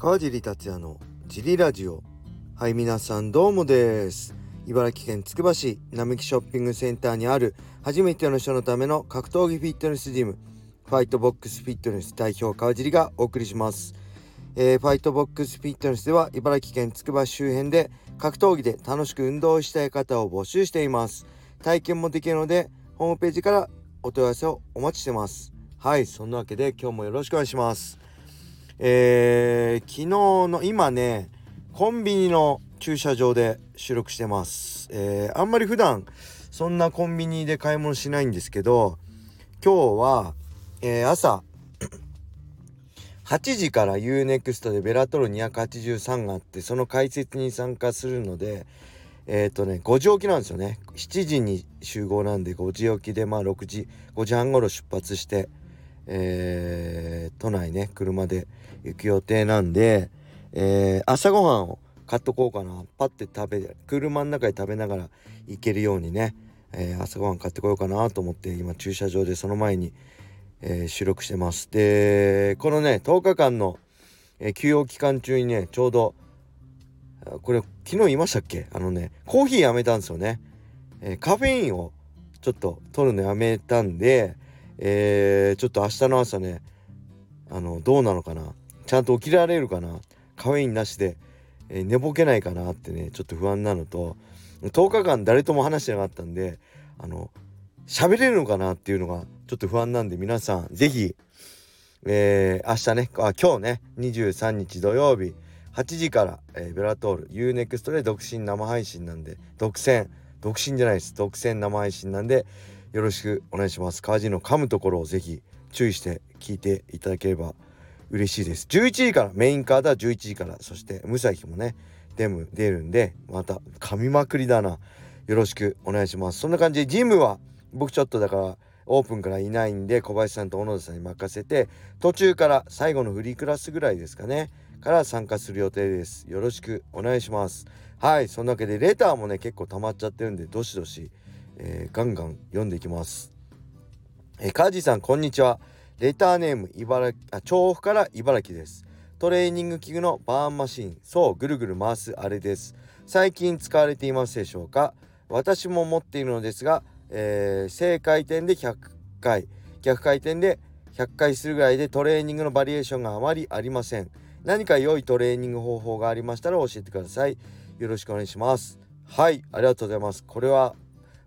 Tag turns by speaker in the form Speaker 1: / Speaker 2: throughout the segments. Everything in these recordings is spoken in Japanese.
Speaker 1: 川尻達也のジリラジオ。はい皆さんどうもです。茨城県つくば市並木ショッピングセンターにある初めての人のための格闘技フィットネスジムファイトボックスフィットネス代表川尻がお送りします、えー、ファイトボックスフィットネスでは茨城県つくば周辺で格闘技で楽しく運動したい方を募集しています。体験もできるのでホームページからお問い合わせをお待ちしてます。はいそんなわけで今日もよろしくお願いします。えー、昨日の今ねコンビニの駐車場で収録してます、えー、あんまり普段そんなコンビニで買い物しないんですけど今日は、えー、朝8時から UNEXT でベラトル283があってその解説に参加するのでえっ、ー、とね5時起きなんですよね。7時に集合なんで5時起きでまあ6時5時半頃出発してえー、都内ね車で行く予定なんで、えー、朝ごはんを買っとこうかな。パッて食べ車の中で食べながら行けるようにね、えー、朝ごはん買ってこようかなと思って今駐車場でその前に、えー、収録してます。でこのね10日間の、え、休養期間中にねちょうどこれ昨日言いましたっけ？あのねコーヒーやめたんですよね、え、カフェインをちょっと取るのやめたんでえ、ちょっと明日の朝ねあのどうなのかな？ちゃんと起きられるかな？カフェインなしで、えー、寝ぼけないかなってねちょっと不安なのと10日間誰とも話してなかったんであの喋れるのかなっていうのがちょっと不安なんで皆さん是非えー、明日ねあ今日ね23日土曜日8時から、えー、ベラトール UNEXT で独身生配信なんで独占独身じゃないです。独占生配信なんでよろしくお願いします。川尻の噛むところをぜひ注意して聞いていただければ嬉しいです。11時からメインカードは11時からそしてムサヒもね出る出るんでまた噛みまくりだな。よろしくお願いします。そんな感じでジムは僕ちょっとだからオープンからいないんで小林さんと小野田さんに任せて途中から最後のフリークラスぐらいですかねから参加する予定です。よろしくお願いします。はいそんなわけでレターもね結構溜まっちゃってるんでどしどしえー、ガンガン読んでいきます。えー、カージさんこんにちは。レターネーム茨城あ調布から茨城です。トレーニング器具のバーンマシン。そうぐるぐる回すあれです。最近使われていますでしょうか？私も持っているのですが、えー、正回転で100回。逆回転で100回するぐらいでトレーニングのバリエーションがあまりありません。何か良いトレーニング方法がありましたら教えてください。よろしくお願いします。はいありがとうございます。これは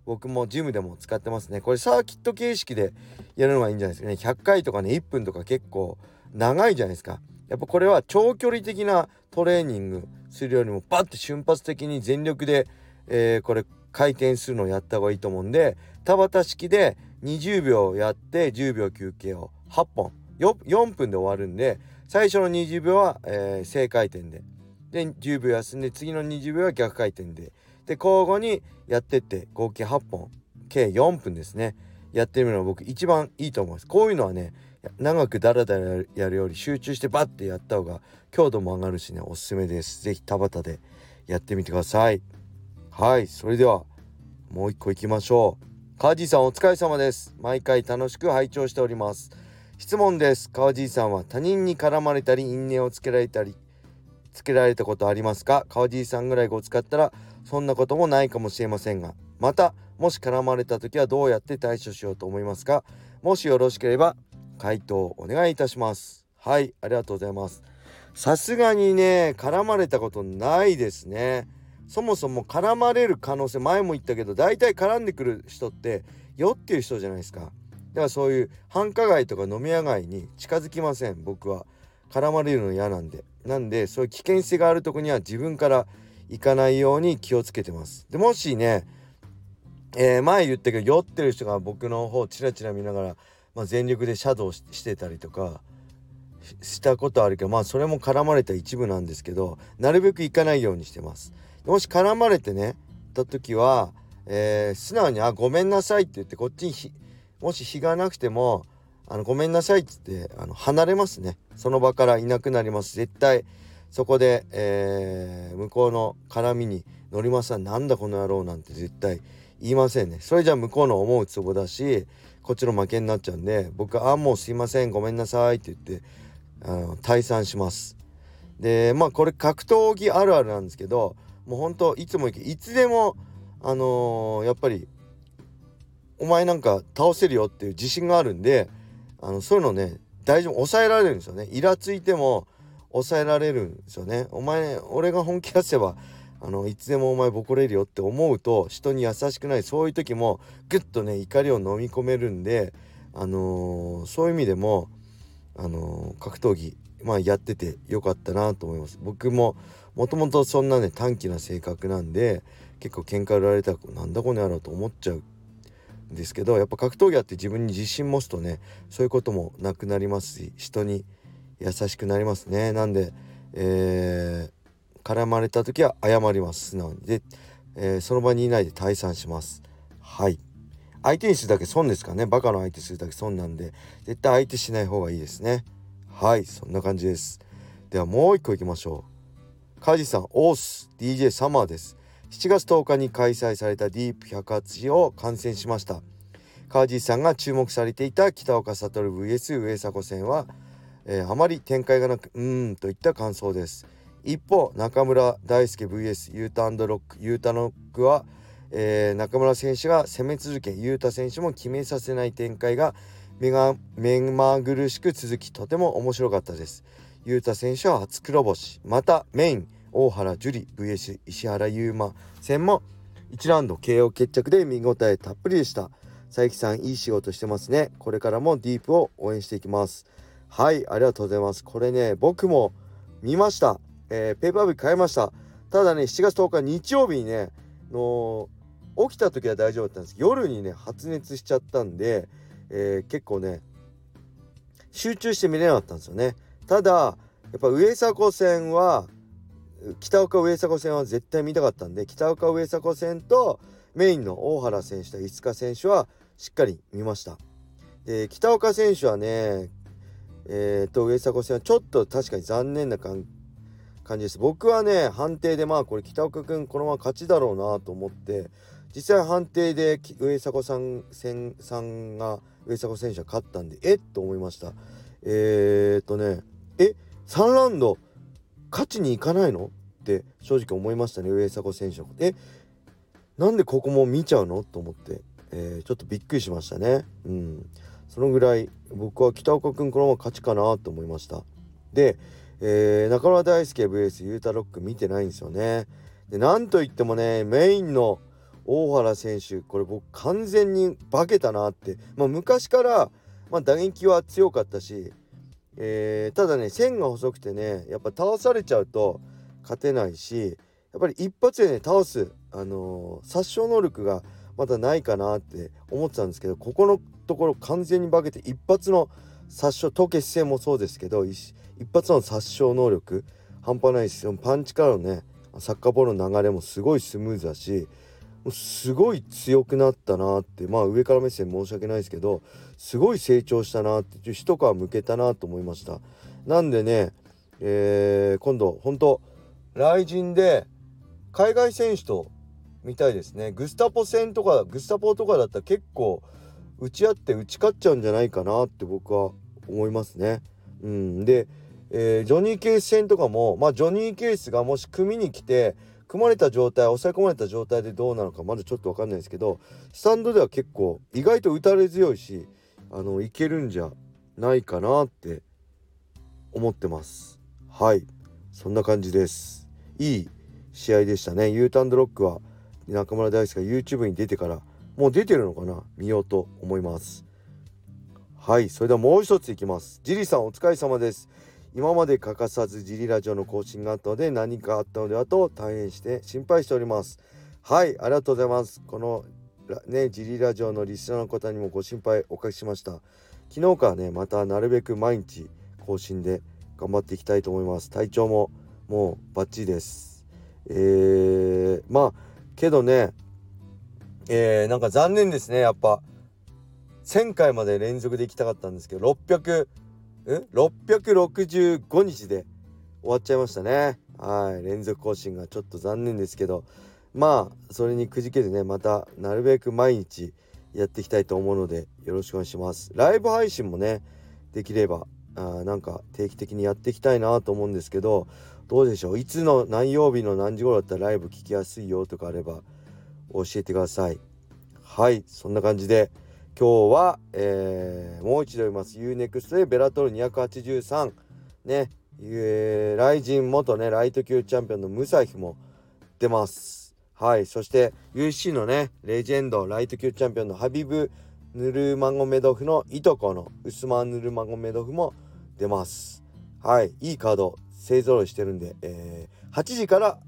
Speaker 1: 僕もジムでも使ってますね。これサーキット形式でやるのがいいんじゃないですかね。100回とかね1分とか結構長いじゃないですか。やっぱこれは長距離的なトレーニングするよりもバッて瞬発的に全力で、えー、これ回転するのをやった方がいいと思うんで田畑式で20秒やって10秒休憩を8本。4分で終わるんで最初の20秒は、えー、正回転で。で10秒休んで次の20秒は逆回転で。で交互にやってって合計8本計4分ですね。やってみるのが僕一番いいと思います。こういうのはね長くダラダラやるより集中してバッてやった方が強度も上がるしねおすすめです。是非田畑でやってみてください。はいそれではもう一個いきましょう。川地さんお疲れ様です。毎回楽しく拝聴しております。質問です。川地さんは他人に絡まれたり因縁をつけられたりつけられたことありますか？川地さんぐらいご使ったらそんなこともないかもしれませんが。またもし絡まれた時はどうやって対処しようと思いますか？もしよろしければ回答お願いいたします。はいありがとうございます。さすがにね絡まれたことないですね。そもそも絡まれる可能性前も言ったけど大体絡んでくる人って酔ってる人じゃないですか。だからそういう繁華街とか飲み屋街に近づきません僕は。絡まれるの嫌なんで。なんでそういう危険性があるとこには自分から行かないように気をつけてます。でもしね、えー、前言ったけど酔ってる人が僕の方チラチラ見ながら、まあ、全力でシャドウしてたりとかしたことあるけどまあそれも絡まれた一部なんですけどなるべく行かないようにしてます。もし絡まれてねた時は、えー、素直に「あごめんなさい」って言ってこっちにもし日がなくても「あのごめんなさい」っつってあの離れますね。その場からいなくなります。絶対そこで、えー、向こうの絡みに乗ります。なんだこの野郎なんて絶対言いませんね。それじゃ向こうの思うツボだしこっちの負けになっちゃうんで僕はあもうすいませんごめんなさいって言ってあの退散します。でまあこれ格闘技あるあるなんですけどもうほんといつもいつでもあのー、やっぱりお前なんか倒せるよっていう自信があるんであのそういうのね大丈夫抑えられるんですよね。イラついても抑えられるんですよね。お前俺が本気出せばあのいつでもお前ボコれるよって思うと人に優しくないそういう時もグッとね怒りを飲み込めるんであのー、そういう意味でもあのー、格闘技まあやっててよかったなと思います。僕ももともとそんなね短気な性格なんで結構喧嘩売られたらなんだこの野郎と思っちゃうですけどやっぱ格闘技やって自分に自信持つとねそういうこともなくなりますし人に優しくなりますね。なんで、えー、絡まれた時は謝ります。素直にで、えー、その場にいないで退散します。はい。相手にするだけ損ですからね。バカの相手するだけ損なんで絶対相手しない方がいいですね。はい。そんな感じです。ではもう一個いきましょう。カジさんオース。DJ サマーです。7月10日に開催されたディープ108を観戦しました。川地さんが注目されていた北岡悟 VS 上迫戦はえー、あまり展開がなくうーんといった感想です。一方中村大輔 VS ユータロックユータノックは、えー、中村選手が攻め続けユータ選手も決めさせない展開が目が目まぐるしく続きとても面白かったです。ユータ選手は初黒星またメイン大原樹里 VS 石原優真戦も1ラウンド KO 決着で見応えたっぷりでした。佐伯さんいい仕事してますね。これからもディープを応援していきます。はいありがとうございます。これね僕も見ました、えー、ペーパービュー買いました。ただね7月10日日曜日にねの起きた時は大丈夫だったんです。夜にね発熱しちゃったんで、えー、結構ね集中して見れなかったんですよね。ただやっぱ上迫戦は北岡上迫戦は絶対見たかったんで北岡上迫戦とメインの大原選手と飯塚選手はしっかり見ました。で北岡選手はねえー、と上迫戦はちょっと確かに残念な感じです。僕はね判定でまあこれ北岡君このまま勝ちだろうなと思って実際判定で上迫さんさんが上迫選手は勝ったんでえっと思いました。えー、っとねえ3ラウンド勝ちに行かないの？って正直思いましたね上迫選手のえなんでここも見ちゃうの？と思って、えー、ちょっとびっくりしましたね。うん。そのぐらい僕は北岡君このまま勝ちかなと思いました。で、えー、中村大輔 VS ユータロック見てないんですよね。でなんといってもねメインの大原選手これ僕完全に化けたなって、まあ、昔から、まあ、打撃は強かったし、えー、ただね線が細くてねやっぱ倒されちゃうと勝てないしやっぱり一発でね倒す、あのー、殺傷能力がまだないかなって思ってたんですけどここのところ完全に化けて一発の殺傷凍結姿勢もそうですけど一発の殺傷能力半端ないです。よパンチからのねサッカーボールの流れもすごいスムーズだしすごい強くなったなってまあ上から目線申し訳ないですけどすごい成長したなって一皮むけたなと思いました。なんでね、えー、今度本当来人で海外選手とみたいですね。グスタポ戦とかグスタポとかだったら結構打ち合って打ち勝っちゃうんじゃないかなって僕は思いますね。うん、で、えー、ジョニー・ケース戦とかもまあジョニー・ケースがもし組に来て組まれた状態抑え込まれた状態でどうなのかまだちょっと分かんないですけどスタンドでは結構意外と打たれ強いしあのいけるんじゃないかなって思ってます。はいそんな感じです。いい試合でしたね。ユーンドロックは中村大輔が YouTube に出てからもう出てるのかな？見ようと思いますはいそれではもう一ついきますジリさんお疲れ様です今まで欠かさずジリラジオの更新があったので何かあったのではと大変して心配しております。はいありがとうございます。このねジリラジオのリスナーの方にもご心配おかけしました。昨日からねまたなるべく毎日更新で頑張っていきたいと思います。体調ももうバッチリです。えー、まあけどね、えー、なんか残念ですね、やっぱ。1000回まで連続で行きたかったんですけど、600、ん ?665 日で終わっちゃいましたね。はい。連続更新がちょっと残念ですけど、まあ、それにくじけてね、また、なるべく毎日やっていきたいと思うので、よろしくお願いします。ライブ配信もね、できればあなんか定期的にやっていきたいなと思うんですけどどうでしょう？いつの何曜日の何時頃だったらライブ聞きやすいよとかあれば教えてくださいはいそんな感じで今日は、えー、もう一度言います。UNEXT でベラトル283ね、えー、ライジン元ねライト級チャンピオンのムサヒも出ます。はい。そして UC のねレジェンドライト級チャンピオンのハビブ・ヌルマゴメドフのいとこのウスマン・ヌルマゴメドフも出ます。はい。いいカード勢ぞろいしてるんで、えー、8時から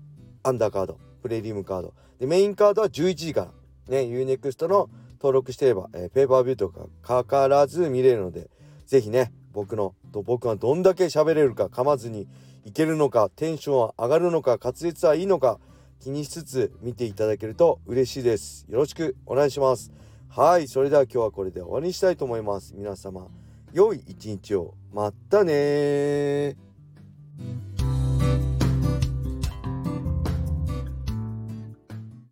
Speaker 1: アンダーカードプレリムカード。でメインカードは11時から。ね。UNEXT の登録してれば、えー、ペーパービューとかかからず見れるので是非ね僕の僕がどんだけ喋れるか噛まずにいけるのかテンションは上がるのか滑舌はいいのか気にしつつ見ていただけると嬉しいです。よろしくお願いします。はいそれでは今日はこれで終わりにしたいと思います。皆様良い一日を。またね